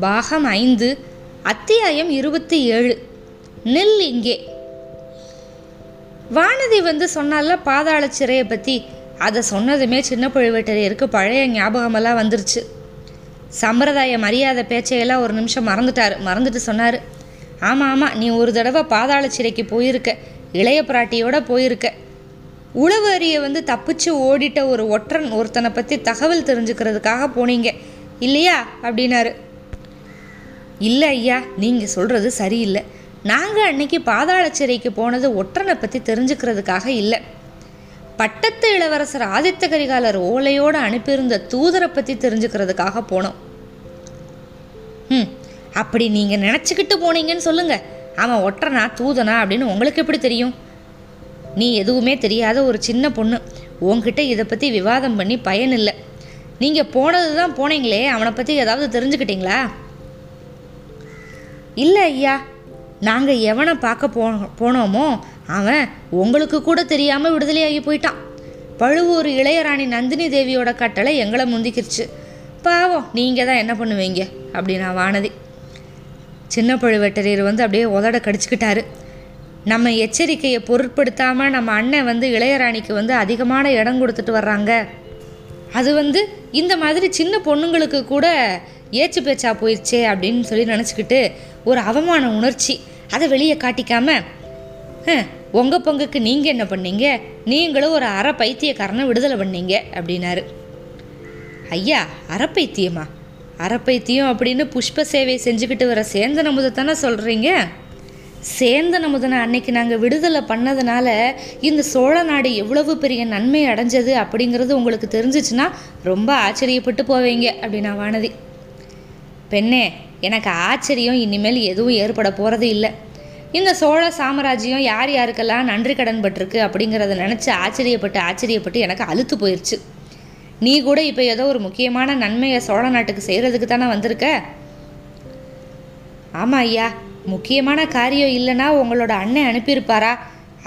பாகம் ஐந்து அத்தியாயம் இருபத்தி ஏழு. நில் இங்கே. வானதி வந்து சொன்னால பாதாள சிறையை பற்றி அதை சொன்னதுமே சின்ன பழுவேட்டரையருக்கு பழைய ஞாபகமெல்லாம் வந்துருச்சு. சம்பிரதாய மரியாதை பேச்சையெல்லாம் ஒரு நிமிஷம் மறந்துட்டார். மறந்துட்டு சொன்னார் ஆமாம் ஆமாம் நீ ஒரு தடவை பாதாள சிறைக்கு போயிருக்க. இளைய பிராட்டியோட போயிருக்க. உழவு அறிய வந்து தப்பிச்சு ஓடிட்ட ஒரு ஒற்றன் ஒருத்தனை பற்றி தகவல் தெரிஞ்சுக்கிறதுக்காக போனீங்க. இல்லையா? அப்படின்னாரு. இல்லை ஐயா நீங்கள் சொல்கிறது சரியில்லை. நாங்கள் அன்னைக்கு பாதாள சிறைக்கு போனது ஒற்றனை பற்றி தெரிஞ்சுக்கிறதுக்காக இல்லை. பட்டத்து இளவரசர் ஆதித்த கரிகாலர் ஓலையோடு அனுப்பியிருந்த தூதரை பற்றி தெரிஞ்சுக்கிறதுக்காக போனோம். ம் அப்படி நீங்கள் நினச்சிக்கிட்டு போனீங்கன்னு சொல்லுங்கள் அவன் ஒற்றனா தூதனா அப்படின்னு உங்களுக்கு எப்படி தெரியும்? நீ எதுவுமே தெரியாத ஒரு சின்ன பொண்ணு. உன்கிட்ட இதை பற்றி விவாதம் பண்ணி பயன் இல்லை. நீங்கள் போனது தான் போனீங்களே அவனை பற்றி ஏதாவது தெரிஞ்சுக்கிட்டீங்களா? இல்லை ஐயா நாங்கள் எவனை பார்க்க போ போனோமோ அவன் உங்களுக்கு கூட தெரியாமல் விடுதலையாகி போயிட்டான். பழுவூர் இளையராணி நந்தினி தேவியோட கட்டளை எங்களை முந்திக்கிருச்சு. பாவம் நீங்கள் தான் என்ன பண்ணுவீங்க? அப்படின்னா வானதி. சின்ன பழுவேட்டரையர் வந்து அப்படியே உதட கடிச்சுக்கிட்டாரு. நம்ம எச்சரிக்கையை பொருட்படுத்தாமல் நம்ம அண்ணன் வந்து இளையராணிக்கு வந்து அதிகமான இடம் கொடுத்துட்டு வர்றாங்க. அது வந்து இந்த மாதிரி சின்ன பொண்ணுங்களுக்கு கூட ஏச்சு பேச்சா போயிடுச்சே அப்படின்னு சொல்லி நினச்சிக்கிட்டு ஒரு அவமான உணர்ச்சி. அதை வெளியே காட்டிக்காம உங்கள் பங்குக்கு நீங்கள் என்ன பண்ணீங்க? நீங்களும் ஒரு அற பைத்தியக்காரனை விடுதலை பண்ணீங்க அப்படின்னாரு. ஐயா அறப்பைத்தியமா அறப்பைத்தியம் அப்படின்னு புஷ்ப சேவை செஞ்சுக்கிட்டு வர சேந்தன் நமுதத்தானே சொல்கிறீங்க சேந்தன் அமுதனை அன்னைக்கு நாங்கள் விடுதலை பண்ணதுனால இந்த சோழ நாடு எவ்வளவு பெரிய நன்மை அடைஞ்சது அப்படிங்கிறது உங்களுக்கு தெரிஞ்சிச்சுன்னா ரொம்ப ஆச்சரியப்பட்டு போவீங்க அப்படின்னா வானதி. பெண்ணே எனக்கு ஆச்சரியம் இனிமேல் எதுவும் ஏற்பட போகிறது இல்லை. இந்த சோழ சாம்ராஜ்யம் யார் யாருக்கெல்லாம் நன்றி கடன் பட்டிருக்கு அப்படிங்கிறத நினச்சி ஆச்சரியப்பட்டு ஆச்சரியப்பட்டு எனக்கு அழுத்து போயிடுச்சு நீ கூட இப்போ ஏதோ ஒரு முக்கியமான நன்மையை சோழ நாட்டுக்கு செய்கிறதுக்கு தானே வந்திருக்க? ஆமாம் ஐயா முக்கியமான காரியம் இல்லைன்னா உங்களோட அண்ணன் அனுப்பியிருப்பாரா?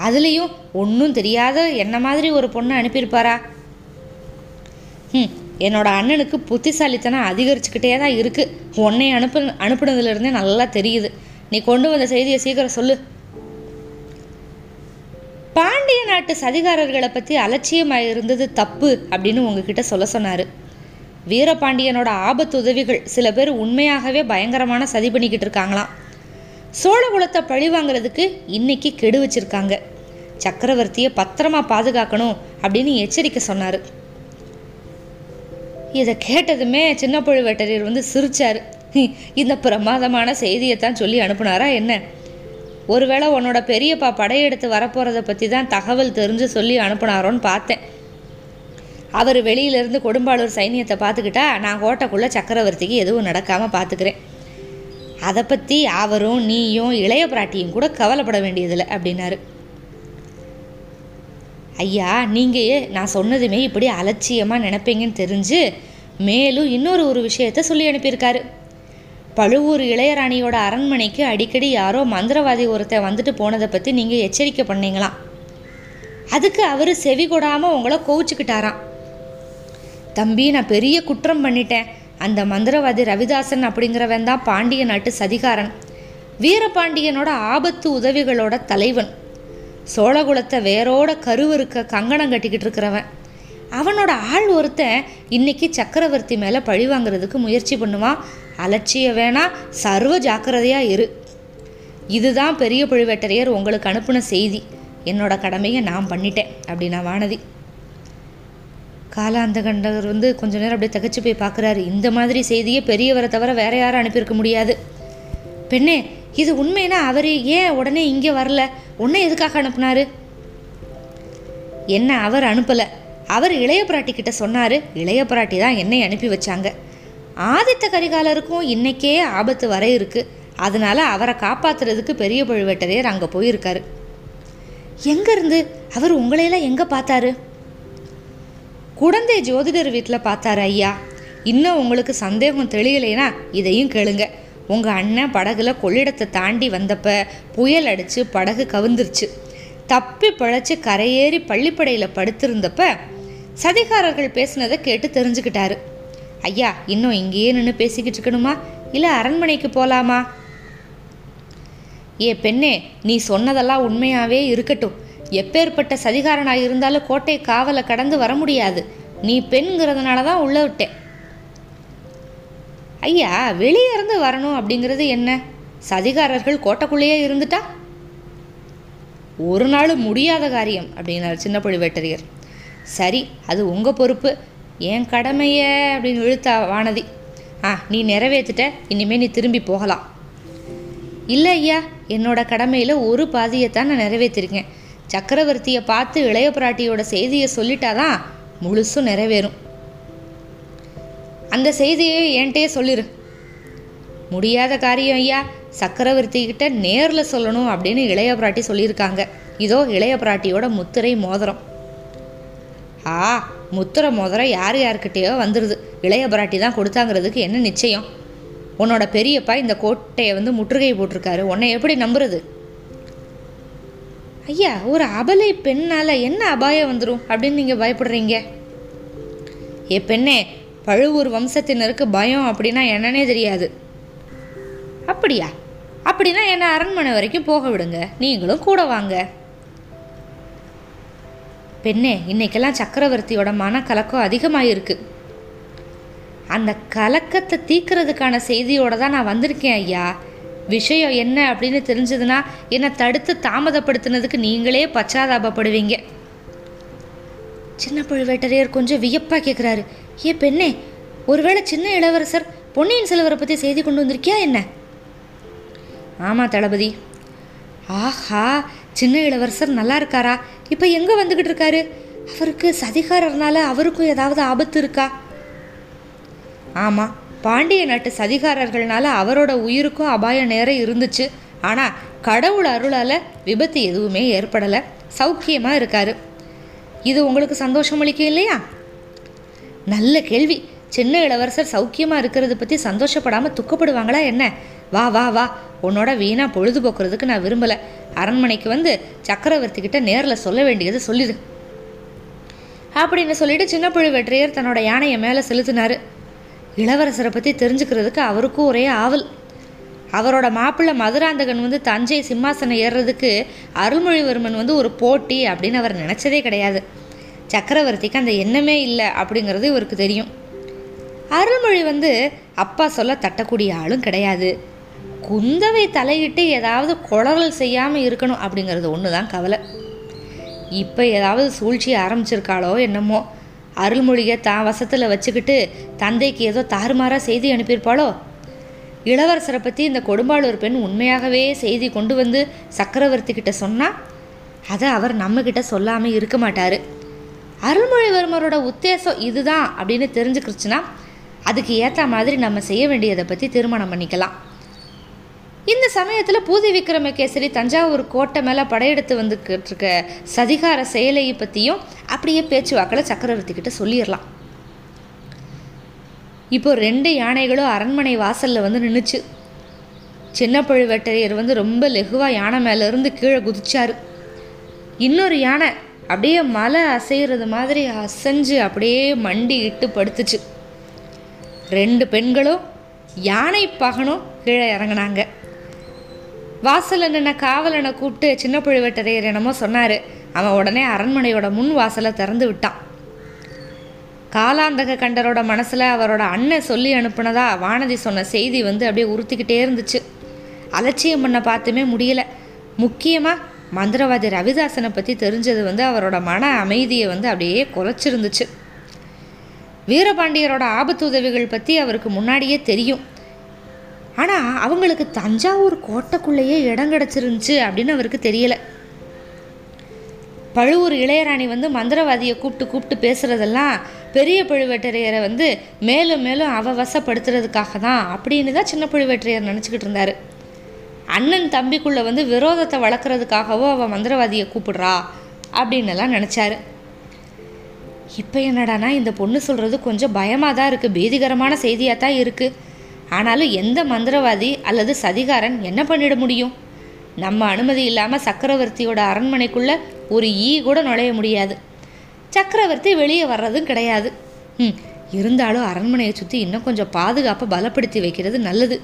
அதுலேயும் ஒன்றும் தெரியாத என்ன மாதிரி ஒரு பொண்ணை அனுப்பியிருப்பாரா? ம் என்னோட அண்ணனுக்கு புத்திசாலித்தனம் அதிகரிச்சுக்கிட்டே தான் இருக்குது உன்னை அனுப்பு அனுப்புனதுலேருந்தே நல்லா தெரியுது. நீ கொண்டு வந்த செய்தியை சீக்கிரம் சொல்லு. பாண்டிய நாட்டு சதிகாரர்களை பற்றி அலட்சியமாக இருந்தது தப்பு அப்படின்னு உங்ககிட்ட சொல்ல சொன்னார். வீரபாண்டியனோட ஆபத்து உதவிகள் சில பேர் உண்மையாகவே பயங்கரமான சதி பண்ணிக்கிட்டு இருக்காங்களாம். சோழகுலத்தை பழி வாங்குறதுக்கு இன்னைக்கு கெடு வச்சிருக்காங்க. சக்கரவர்த்தியை பத்திரமா பாதுகாக்கணும் அப்படின்னு எச்சரிக்கை சொன்னார். இதை கேட்டதுமே சின்ன பழுவேட்டரையர் வந்து சிரிச்சார். இந்த பிரமாதமான செய்தியை தான் சொல்லி அனுப்புனாரா என்ன? ஒருவேளை உன்னோட பெரியப்பா படையெடுத்து வரப்போகிறத பற்றி தான் தகவல் தெரிஞ்சு சொல்லி அனுப்புனாரோன்னு பார்த்தேன். அவர் வெளியிலேருந்து கொடும்பாளூர் சைனியத்தை பார்த்துக்கிட்டா நான் கோட்டைக்குள்ளே சக்கரவர்த்திக்கு எதுவும் நடக்காமல் பார்த்துக்கிறேன். அதை பற்றி அவரும் நீயும் இளைய பிராட்டியும் கூட கவலைப்பட வேண்டியதில்லை அப்படின்னாரு. ஐயா நீங்கள் நான் சொன்னதுமே இப்படி அலட்சியமாக நினைப்பீங்கன்னு தெரிஞ்சு மேலும் இன்னொரு ஒரு விஷயத்த சொல்லி அனுப்பியிருக்காரு. பழுவூர் இளையராணியோட அரண்மனைக்கு அடிக்கடி யாரோ மந்திரவாதி ஒருத்தர் வந்துட்டு போனதை பற்றி நீங்கள் எச்சரிக்கை பண்ணீங்களாம். அதுக்கு அவர் செவி கொடாமல் உங்களை கோவிச்சுக்கிட்டாராம். தம்பி நான் பெரிய குற்றம் பண்ணிட்டேன். அந்த மந்திரவாதி ரவிதாசன் அப்படிங்கிறவன் தான் பாண்டிய நாட்டு சதிகாரன். வீரபாண்டியனோட ஆபத்து உதவிகளோட தலைவன். சோழகுலத்தை வேரோட கருவறுக்க கங்கணம் கட்டிக்கிட்டு இருக்கிறவன். அவனோட ஆள் ஒருத்தன் இன்னைக்கு சக்கரவர்த்தி மேலே பழி வாங்குறதுக்கு முயற்சி பண்ணுவான். அலட்சிய வேணா சர்வ ஜாக்கிரதையாக இரு. இதுதான் பெரிய பழுவேட்டரையர் உங்களுக்கு அனுப்பின செய்தி. என்னோட கடமையை நான் பண்ணிட்டேன் அப்படின்னா வானதி. காலாந்த கண்டவர் வந்து கொஞ்ச நேரம் அப்படியே தகச்சு போய் பார்க்குறாரு. இந்த மாதிரி செய்தியை பெரியவரை தவிர வேற யாரும் அனுப்பியிருக்க முடியாது. பெண்ணே இது உண்மைனா அவர் ஏன் உடனே இங்கே வரல? உன்னை எதுக்காக அனுப்புனாரு? என்ன அவர் அனுப்பலை? அவர் இளைய பிராட்டி கிட்ட சொன்னார் இளைய பிராட்டி தான் என்னை அனுப்பி வச்சாங்க. ஆதித்த கரிகாலருக்கும் இன்னைக்கே ஆபத்து வர இருக்கு. அதனால அவரை காப்பாத்துறதுக்கு பெரிய பழுவேட்டரையர் அங்கே போயிருக்காரு. எங்கேருந்து? அவர் உங்களையெல்லாம் எங்கே பார்த்தாரு? குழந்தை ஜோதிடர் வீட்டில் பார்த்தாரு ஐயா. இன்னும் உங்களுக்கு சந்தேகம் தெளியலைனா இதையும் கேளுங்க. உங்கள் அண்ணன் படகுல கொள்ளிடத்தை தாண்டி வந்தப்ப புயல் அடித்து படகு கவுந்துருச்சு. தப்பி பிழைச்சி கரையேறி பள்ளிப்படையில் படுத்திருந்தப்ப சதிகாரர்கள் பேசினதை கேட்டு தெரிஞ்சுக்கிட்டாரு. ஐயா இன்னும் இங்கேயே நின்று பேசிக்கிட்டு இருக்கணுமா? இல்லை அரண்மனைக்கு போகலாமா ஏ பெண்ணே நீ சொன்னதெல்லாம் உண்மையாகவே இருக்கட்டும். எப்பேற்பட்ட சதிகாரனாக இருந்தாலும் கோட்டை காவலை கடந்து வர முடியாது. நீ பெண்கிறதுனால தான் உள்ளே விட்டேன். ஐயா வெளியே இருந்து வரணும் அப்படிங்கிறது என்ன? சதிகாரர்கள் கோட்டைக்குள்ளேயே இருந்துட்டா? ஒரு நாள் முடியாத காரியம் அப்படின்னார் சின்ன பழுவேட்டரையர் சரி அது உங்கள் பொறுப்பு. என் கடமையே அப்படின்னு இழுத்தா வானதி. ஆ நீ நிறைவேற்றிட்ட இனிமேல் நீ திரும்பி போகலாம். இல்லை ஐயா என்னோட கடமையில் ஒரு பாதியைத்தான் நான் நிறைவேற்றிருக்கேன். சக்கரவர்த்தியை பார்த்து இளைய பிராட்டியோட செய்தியை சொல்லிட்டாதான் முழுசும் நிறைவேறும். அந்த செய்தியை என்கிட்டயே சொல்லிரு. முடியாத காரியம் ஐயா. சக்கரவர்த்தி கிட்ட நேரில் சொல்லணும் அப்படின்னு இளைய பிராட்டி சொல்லியிருக்காங்க. இதோ இளைய பிராட்டியோட முத்திரை மோதிரம். ஆ முத்திரை மோதிரம் யார் யாருக்கிட்டேயோ வந்துடுது இளைய பிராட்டி தான் கொடுத்தாங்கிறதுக்கு என்ன நிச்சயம்? உன்னோட பெரியப்பா இந்த கோட்டையை வந்து முற்றுகை போட்டிருக்காரு. உன்னை எப்படி நம்புறது? ஐயா ஒரு அபலை பெண்ணால் என்ன அபாயம் வந்துடும் அப்படின்னு நீங்கள் பயப்படுறீங்க? ஏ பெண்ணே பழுவூர் வம்சத்தினருக்கு பயம் அப்படின்னா என்னன்னே தெரியாது. அப்படியா? அப்படின்னா என்னை அரண்மனை வரைக்கும் போக விடுங்க. நீங்களும் கூட வாங்க. பெண்ணே இன்னைக்கெல்லாம் சக்கரவர்த்தியோட மனக்கலக்கம் அதிகமாயிருக்கு. அந்த கலக்கத்தை தீக்கிறதுக்கான செய்தியோட தான் நான் வந்திருக்கேன் ஐயா. விஷயம் என்ன அப்படின்னு தெரிஞ்சதுன்னா என்னை தடுத்து தாமதப்படுத்தினதுக்கு நீங்களே பச்சாதாபப்படுவீங்க. சின்ன பழுவேட்டரையர் கொஞ்சம் வியப்பாக கேட்குறாரு ஏ பெண்ணே ஒருவேளை சின்ன இளவரசர் பொன்னியின் செல்வரை பற்றி செய்தி கொண்டு வந்திருக்கியா என்ன? ஆமாம் தளபதி. ஆஹா சின்ன இளவரசர் நல்லா இருக்காரா? இப்போ எங்கே வந்துக்கிட்டு இருக்காரு? அவருக்கு சதிகாரர்னால அவருக்கும் ஏதாவது ஆபத்து இருக்கா? ஆமாம் பாண்டிய நாட்டு சதிகாரர்கள்னால அவரோட உயிருக்கும் அபாயம் நேரம் இருந்துச்சு. ஆனால் கடவுள் அருளால் விபத்து எதுவுமே ஏற்படலை. சௌக்கியமாக இருக்காரு. இது உங்களுக்கு சந்தோஷம் அளிக்கும் இல்லையா நல்ல கேள்வி. சின்ன இளவரசர் சௌக்கியமாக இருக்கிறத பற்றி சந்தோஷப்படாமல் துக்கப்படுவாங்களா என்ன? வா வா வா. உன்னோட வீணாக பொழுதுபோக்குறதுக்கு நான் விரும்பலை. அரண்மனைக்கு வந்து சக்கரவர்த்தி கிட்ட நேரில் சொல்ல வேண்டியது சொல்லிடு அப்படின்னு சொல்லிட்டு சின்ன பழுவேற்றையர் தன்னோட யானையை மேலே செலுத்தினாரு. இளவரசரை பற்றி தெரிஞ்சுக்கிறதுக்கு அவருக்கும் ஒரே ஆவல். அவரோட மாப்பிள்ளை மதுராந்தகன் வந்து தஞ்சை சிம்மாசனம் ஏறுறதுக்கு அருள்மொழிவர்மன் வந்து ஒரு போட்டி அப்படின்னு அவர் நினச்சதே கிடையாது. சக்கரவர்த்திக்கு அந்த எண்ணமே இல்லை அப்படிங்கிறது இவருக்கு தெரியும். அருள்மொழி வந்து அப்பா சொல்ல தட்டக்கூடிய ஆளும் கிடையாது. குந்தவை தலையிட்டு ஏதாவது குளறல் செய்யாமல் இருக்கணும் அப்படிங்கிறது ஒன்று தான் கவலை. இப்போ ஏதாவது சூழ்ச்சி ஆரம்பிச்சிருக்காளோ என்னமோ. அருள்மொழியை தான் வசத்தில் வச்சுக்கிட்டு தந்தைக்கு ஏதோ தாறுமாறாக செய்தி அனுப்பியிருப்பாளோ? இளவரசரை பற்றி இந்த கொடும்பாளூர் பெண் உண்மையாகவே செய்தி கொண்டு வந்து சக்கரவர்த்தி கிட்ட சொன்னால் அதை அவர் நம்மக்கிட்ட சொல்லாமல் இருக்க மாட்டார். அருள்மொழிவர்மரோட உத்தேசம் இதுதான் அப்படின்னு தெரிஞ்சுக்கிருச்சுன்னா அதுக்கு ஏற்ற மாதிரி நம்ம செய்ய வேண்டியதை பற்றி திருமணம் பண்ணிக்கலாம். இந்த சமயத்தில் பூதி விக்ரமகேசரி தஞ்சாவூர் கோட்டை மேலே படையெடுத்து வந்துக்கிட்டு இருக்க சதிகார செயலையை பற்றியும் அப்படியே பேச்சு வாக்கில் கிட்ட சொல்லிடலாம் இப்போ ரெண்டு யானைகளும் அரண்மனை வாசலில் வந்து நின்றுச்சு சின்ன பழுவேட்டரையர் வந்து ரொம்ப லெகுவாக யானை மேலேருந்து கீழே குதிச்சார். இன்னொரு யானை அப்படியே மலை அசைகிறது மாதிரி அசைஞ்சு அப்படியே மண்டி இட்டு படுத்துச்சு. ரெண்டு பெண்களும் யானை பகனும் கீழே இறங்குனாங்க. வாசலில் நின்ன காவலனை கூப்பிட்டு சின்ன பழுவேட்டரையர் என்னமோ சொன்னார். அவன் உடனே அரண்மனையோட முன் வாசலை திறந்து விட்டான். காலாந்தக கண்டரோட மனசில் அவரோட அண்ணன் சொல்லி அனுப்புனதா வானதி சொன்ன செய்தி வந்து அப்படியே உறுத்திக்கிட்டே இருந்துச்சு. அலட்சியம் பண்ண பார்த்துமே முடியல. முக்கியமாக மந்திரவாதி ரவிதாசனை பற்றி தெரிஞ்சது வந்து அவரோட மன அமைதியை வந்து அப்படியே குறைச்சிருந்துச்சு வீரபாண்டியரோட ஆபத்து உதவிகள் பற்றி அவருக்கு முன்னாடியே தெரியும். ஆனால் அவங்களுக்கு தஞ்சாவூர் கோட்டைக்குள்ளேயே இடம் கிடச்சிருந்துச்சு அப்படின்னு அவருக்கு தெரியலை. பழுவூர் இளையராணி வந்து மந்திரவாதியை கூப்பிட்டு கூப்பிட்டு பேசுகிறதெல்லாம் பெரிய பழுவேட்டரையரை வந்து மேலும் மேலும் அவ வசப்படுத்துறதுக்காக தான் அப்படின்னு தான் சின்ன பழுவேட்டரையர் நினச்சிக்கிட்டு இருந்தார். அண்ணன் தம்பிக்குள்ளே வந்து விரோதத்தை வளர்க்குறதுக்காகவோ அவள் மந்திரவாதியை கூப்பிடுறா அப்படின்னு எல்லாம் நினச்சாரு. இப்போ என்னடானா இந்த பொண்ணு சொல்கிறது கொஞ்சம் பயமாக தான் இருக்குது பீதிகரமான செய்தியாக தான் இருக்குது ஆனாலும் எந்த மந்திரவாதி அல்லது சதிகாரன் என்ன பண்ணிட முடியும்? நம்ம அனுமதி இல்லாமல் சக்கரவர்த்தியோட அரண்மனைக்குள்ளே ஒரு ஈ கூட நுழைய முடியாது. சக்கரவர்த்தி வெளியே வர்றதும் கிடையாது. ம் இருந்தாலும் அரண்மனையை சுற்றி இன்னும் கொஞ்சம் பாதுகாப்பை பலப்படுத்தி வைக்கிறது நல்லது.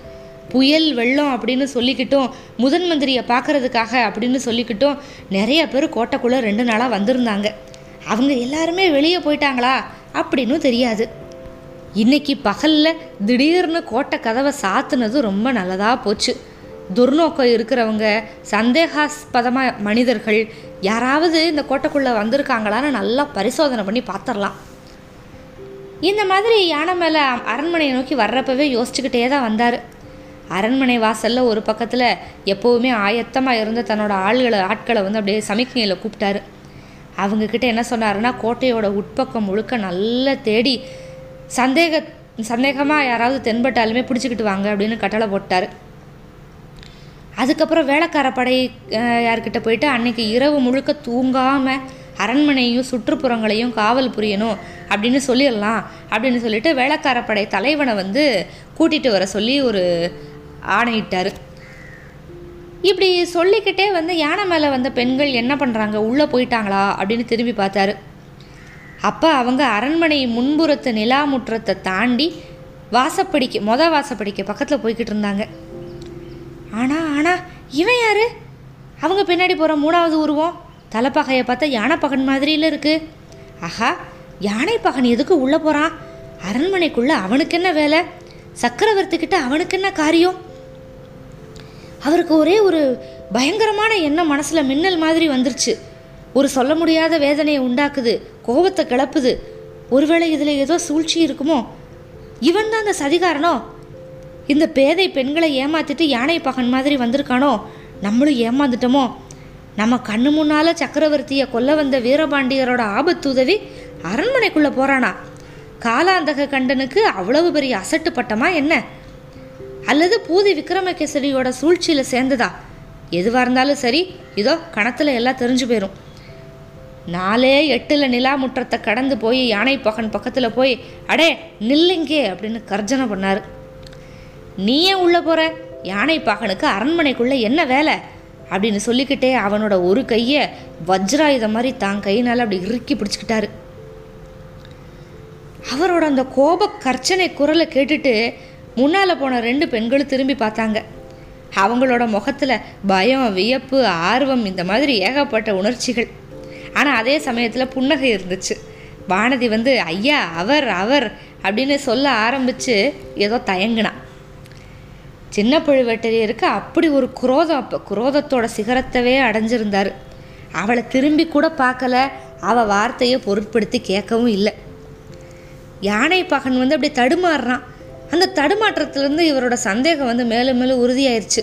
புயல் வெள்ளம் அப்படின்னு சொல்லிக்கிட்டும் முதன் மந்திரியை பார்க்கறதுக்காக அப்படின்னு சொல்லிக்கிட்டும் நிறைய பேர் கோட்டைக்குள்ளே ரெண்டு நாளாக வந்திருந்தாங்க. அவங்க எல்லாருமே வெளியே போயிட்டாங்களா? அப்படின்னு தெரியாது. இன்னைக்கு பகலில் திடீர்னு கோட்டை கதவை சாத்துனது ரொம்ப நல்லதாக போச்சு. துர்நோக்கம் இருக்கிறவங்க சந்தேகாஸ்பதமாக மனிதர்கள் யாராவது இந்த கோட்டைக்குள்ளே வந்திருக்காங்களான்னு நல்லா பரிசோதனை பண்ணி பார்த்துடலாம் இந்த மாதிரி யானை மேலே அரண்மனையை நோக்கி வர்றப்பவே யோசிச்சுக்கிட்டே தான் வந்தார். அரண்மனை வாசலில் ஒரு பக்கத்தில் எப்போவுமே ஆயத்தமாக இருந்த தன்னோட ஆள்களை ஆட்களை வந்து அப்படியே சமிக்ஞையில் கூப்பிட்டாரு. அவங்கக்கிட்ட என்ன சொன்னாருன்னா கோட்டையோட உட்பக்கம் முழுக்க நல்லா தேடி சந்தேக சந்தேகமாக யாராவது தென்பட்டாலுமே பிடிச்சிக்கிட்டு வாங்க அப்படின்னு கட்டளை போட்டார். அதுக்கப்புறம் வேலைக்கார படை யார்கிட்ட போயிட்டு அன்னைக்கு இரவு முழுக்க தூங்காமல் அரண்மனையும் சுற்றுப்புறங்களையும் காவல் புரியணும் அப்படின்னு சொல்லிடலாம் அப்படின்னு சொல்லிட்டு வேலைக்கார படை தலைவனை வந்து கூட்டிகிட்டு வர சொல்லி ஒரு ஆணையிட்டார். இப்படி சொல்லிக்கிட்டே வந்து யானை மேலே வந்த பெண்கள் என்ன பண்ணுறாங்க உள்ளே போயிட்டாங்களா? அப்படின்னு திரும்பி பார்த்தாரு. அப்போ அவங்க அரண்மனை முன்புறத்து நிலாமுற்றத்தை தாண்டி வாசப்படிக்கு மொத வாசப்படிக்கு பக்கத்தில் போய்கிட்டு இருந்தாங்க. ஆனா ஆனா இவன் யாரு? அவங்க பின்னாடி போகிற மூணாவது உருவம். தலைப்பகையை பார்த்தா யானை பகன் மாதிரியில் இருக்கு. ஆஹா யானை பகன் எதுக்கு உள்ளே போகிறான் அரண்மனைக்குள்ளே அவனுக்கு என்ன வேலை? சக்கரவர்த்திக்கிட்ட அவனுக்கு என்ன காரியம்? அவருக்கு ஒரே ஒரு பயங்கரமான எண்ணம் மனசில் மின்னல் மாதிரி வந்துருச்சு. ஒரு சொல்ல முடியாத வேதனையை உண்டாக்குது கோபத்தை கிளப்புது. ஒருவேளை இதில் ஏதோ சூழ்ச்சி இருக்குமோ? இவன் தான் அந்த சதிகாரனோ? இந்த பேதை பெண்களை ஏமாத்திட்டு யானை பகன் மாதிரி வந்திருக்கானோ? நம்மளும் ஏமாந்துட்டோமோ? நம்ம கண்ணு முன்னால சக்கரவர்த்தியை கொல்ல வந்த வீரபாண்டியரோட ஆபத்து உதவி போகிறானா காலாந்தக கண்டனுக்கு அவ்வளவு பெரிய அசட்டு பட்டமா என்ன? அல்லது பூதி விக்ரமகேசரியோட சூழ்ச்சியில் சேர்ந்ததா? எதுவாக இருந்தாலும் சரி இதோ கணத்தில் எல்லாம் தெரிஞ்சு போயிடும் நாலே எட்டில் நிலா முற்றத்தை கடந்து போய் யானை பகன் பக்கத்தில் போய் அடே நில்லுங்கே அப்படின்னு கர்ஜனை பண்ணார். நீ ஏன் உள்ளே போகிற யானை பாகனுக்கு அரண்மனைக்குள்ளே என்ன வேலை? அப்படின்னு சொல்லிக்கிட்டே அவனோட ஒரு கையை வஜ்ராயுதம் மாதிரி தான் கையினால் அப்படி இறுக்கி பிடிச்சிக்கிட்டாரு. அவரோட அந்த கோப கர்ச்சனை குரலை கேட்டுட்டு முன்னால் போன ரெண்டு பெண்களும் திரும்பி பார்த்தாங்க. அவங்களோட முகத்தில் பயம் வியப்பு ஆர்வம் இந்த மாதிரி ஏகப்பட்ட உணர்ச்சிகள். ஆனால் அதே சமயத்தில் புன்னகை இருந்துச்சு. வானதி வந்து ஐயா அவர் அவர் அப்படின்னு சொல்ல ஆரம்பித்து ஏதோ தயங்கினான் சின்ன பழுவேட்டரையருக்கு அப்படி ஒரு குரோதம் அப்போ குரோதத்தோட சிகரத்தவே அடைஞ்சிருந்தார். அவளை திரும்பி கூட பார்க்கல. அவள் வார்த்தையை பொருட்படுத்தி கேட்கவும் இல்லை. யானை பகன் வந்து அப்படி தடுமாறுறான். அந்த தடுமாற்றத்துலேருந்து இவரோட சந்தேகம் வந்து மேலும் மேலும் உறுதியாயிருச்சு.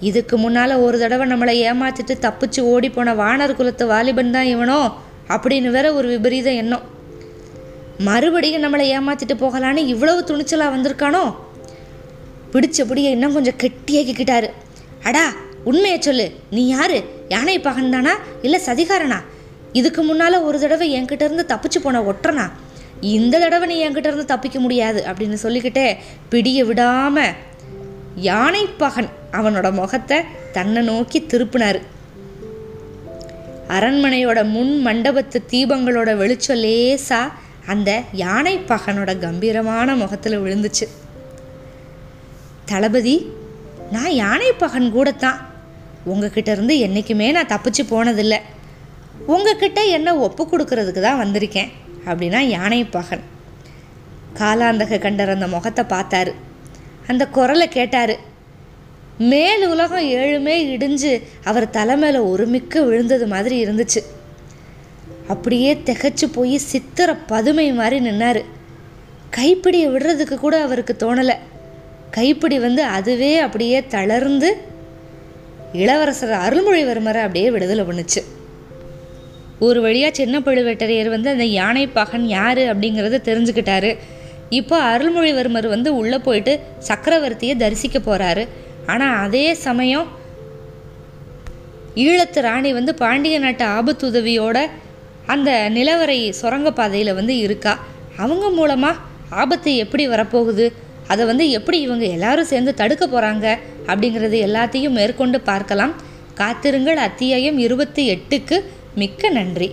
இதுக்கு முன்னால் ஒரு தடவை நம்மளை ஏமாத்திட்டு தப்பிச்சு ஓடி போன வானர் குலத்து வாலிபன் தான் இவனோ? அப்படின்னு வேற ஒரு விபரீத எண்ணம். மறுபடியும் நம்மளை ஏமாத்திட்டு போகலான்னு இவ்வளவு துணிச்சலாக வந்திருக்கானோ? பிடிச்சபடியே இன்னும் கொஞ்சம் கெட்டியாக்கிக்கிட்டாரு அடா உண்மையை சொல்லு. நீ யாரு? யானை பகன் தானா இல்லை சதிகாரனா? இதுக்கு முன்னால் ஒரு தடவை என்கிட்ட இருந்து தப்பிச்சு போன ஒட்டுறனா இந்த தடவை நீ என்கிட்ட இருந்து தப்பிக்க முடியாது அப்படின்னு சொல்லிக்கிட்டே பிடிய விடாம யானை பகன் அவனோட முகத்தை தன்னை நோக்கி திருப்பினாரு. அரண்மனையோட முன் மண்டபத்து தீபங்களோட வெளிச்சம் லேசா அந்த யானை பகனோட கம்பீரமான முகத்தில் விழுந்துச்சு. தளபதி நான் யானை பகன் கூடத்தான். உங்ககிட்ட இருந்து என்றைக்குமே நான் தப்பிச்சு போனதில்லை. உங்ககிட்ட என்ன ஒப்பு கொடுக்கறதுக்கு தான் வந்திருக்கேன். அப்படின்னா யானை பகன் காலாந்தக கண்டர் அந்த முகத்தை பார்த்தாரு. அந்த குரலை கேட்டார். மேல் உலகம் ஏழுமே இடிஞ்சு அவர் தலை ஒரு மிக்க விழுந்தது மாதிரி இருந்துச்சு. அப்படியே திகைச்சு போய் சித்திர பதுமை மாதிரி நின்னார். கைப்பிடியை விடுறதுக்கு கூட அவருக்கு தோணலை. கைப்பிடி வந்து அதுவே அப்படியே தளர்ந்து இளவரசர் அருள்மொழிவர்மரை அப்படியே விடுதலை பண்ணுச்சு. ஒரு வழியாக சின்ன பழுவேட்டரையர் வந்து அந்த யானை பகன் யார் அப்படிங்கிறத தெரிஞ்சுக்கிட்டாரு. இப்போ அருள்மொழிவர்மர் வந்து உள்ளே போயிட்டு சக்கரவர்த்தியை தரிசிக்க போகிறாரு ஆனால் அதே சமயம் ஈழத்து ராணி வந்து பாண்டிய நாட்டு ஆபத்துதவியோட அந்த நிலவரை சுரங்கப்பாதையில் வந்து இருக்கா. அவங்க மூலமாக ஆபத்து எப்படி வரப்போகுது? அதை வந்து எப்படி இவங்க எல்லாரும் சேர்ந்து தடுக்க போகிறாங்க அப்படிங்கிறது எல்லாத்தையும் மேற்கொண்டு பார்க்கலாம். காத்திருங்கள் அத்தியாயம் இருபத்தி எட்டுக்கு மிக்க நன்றி.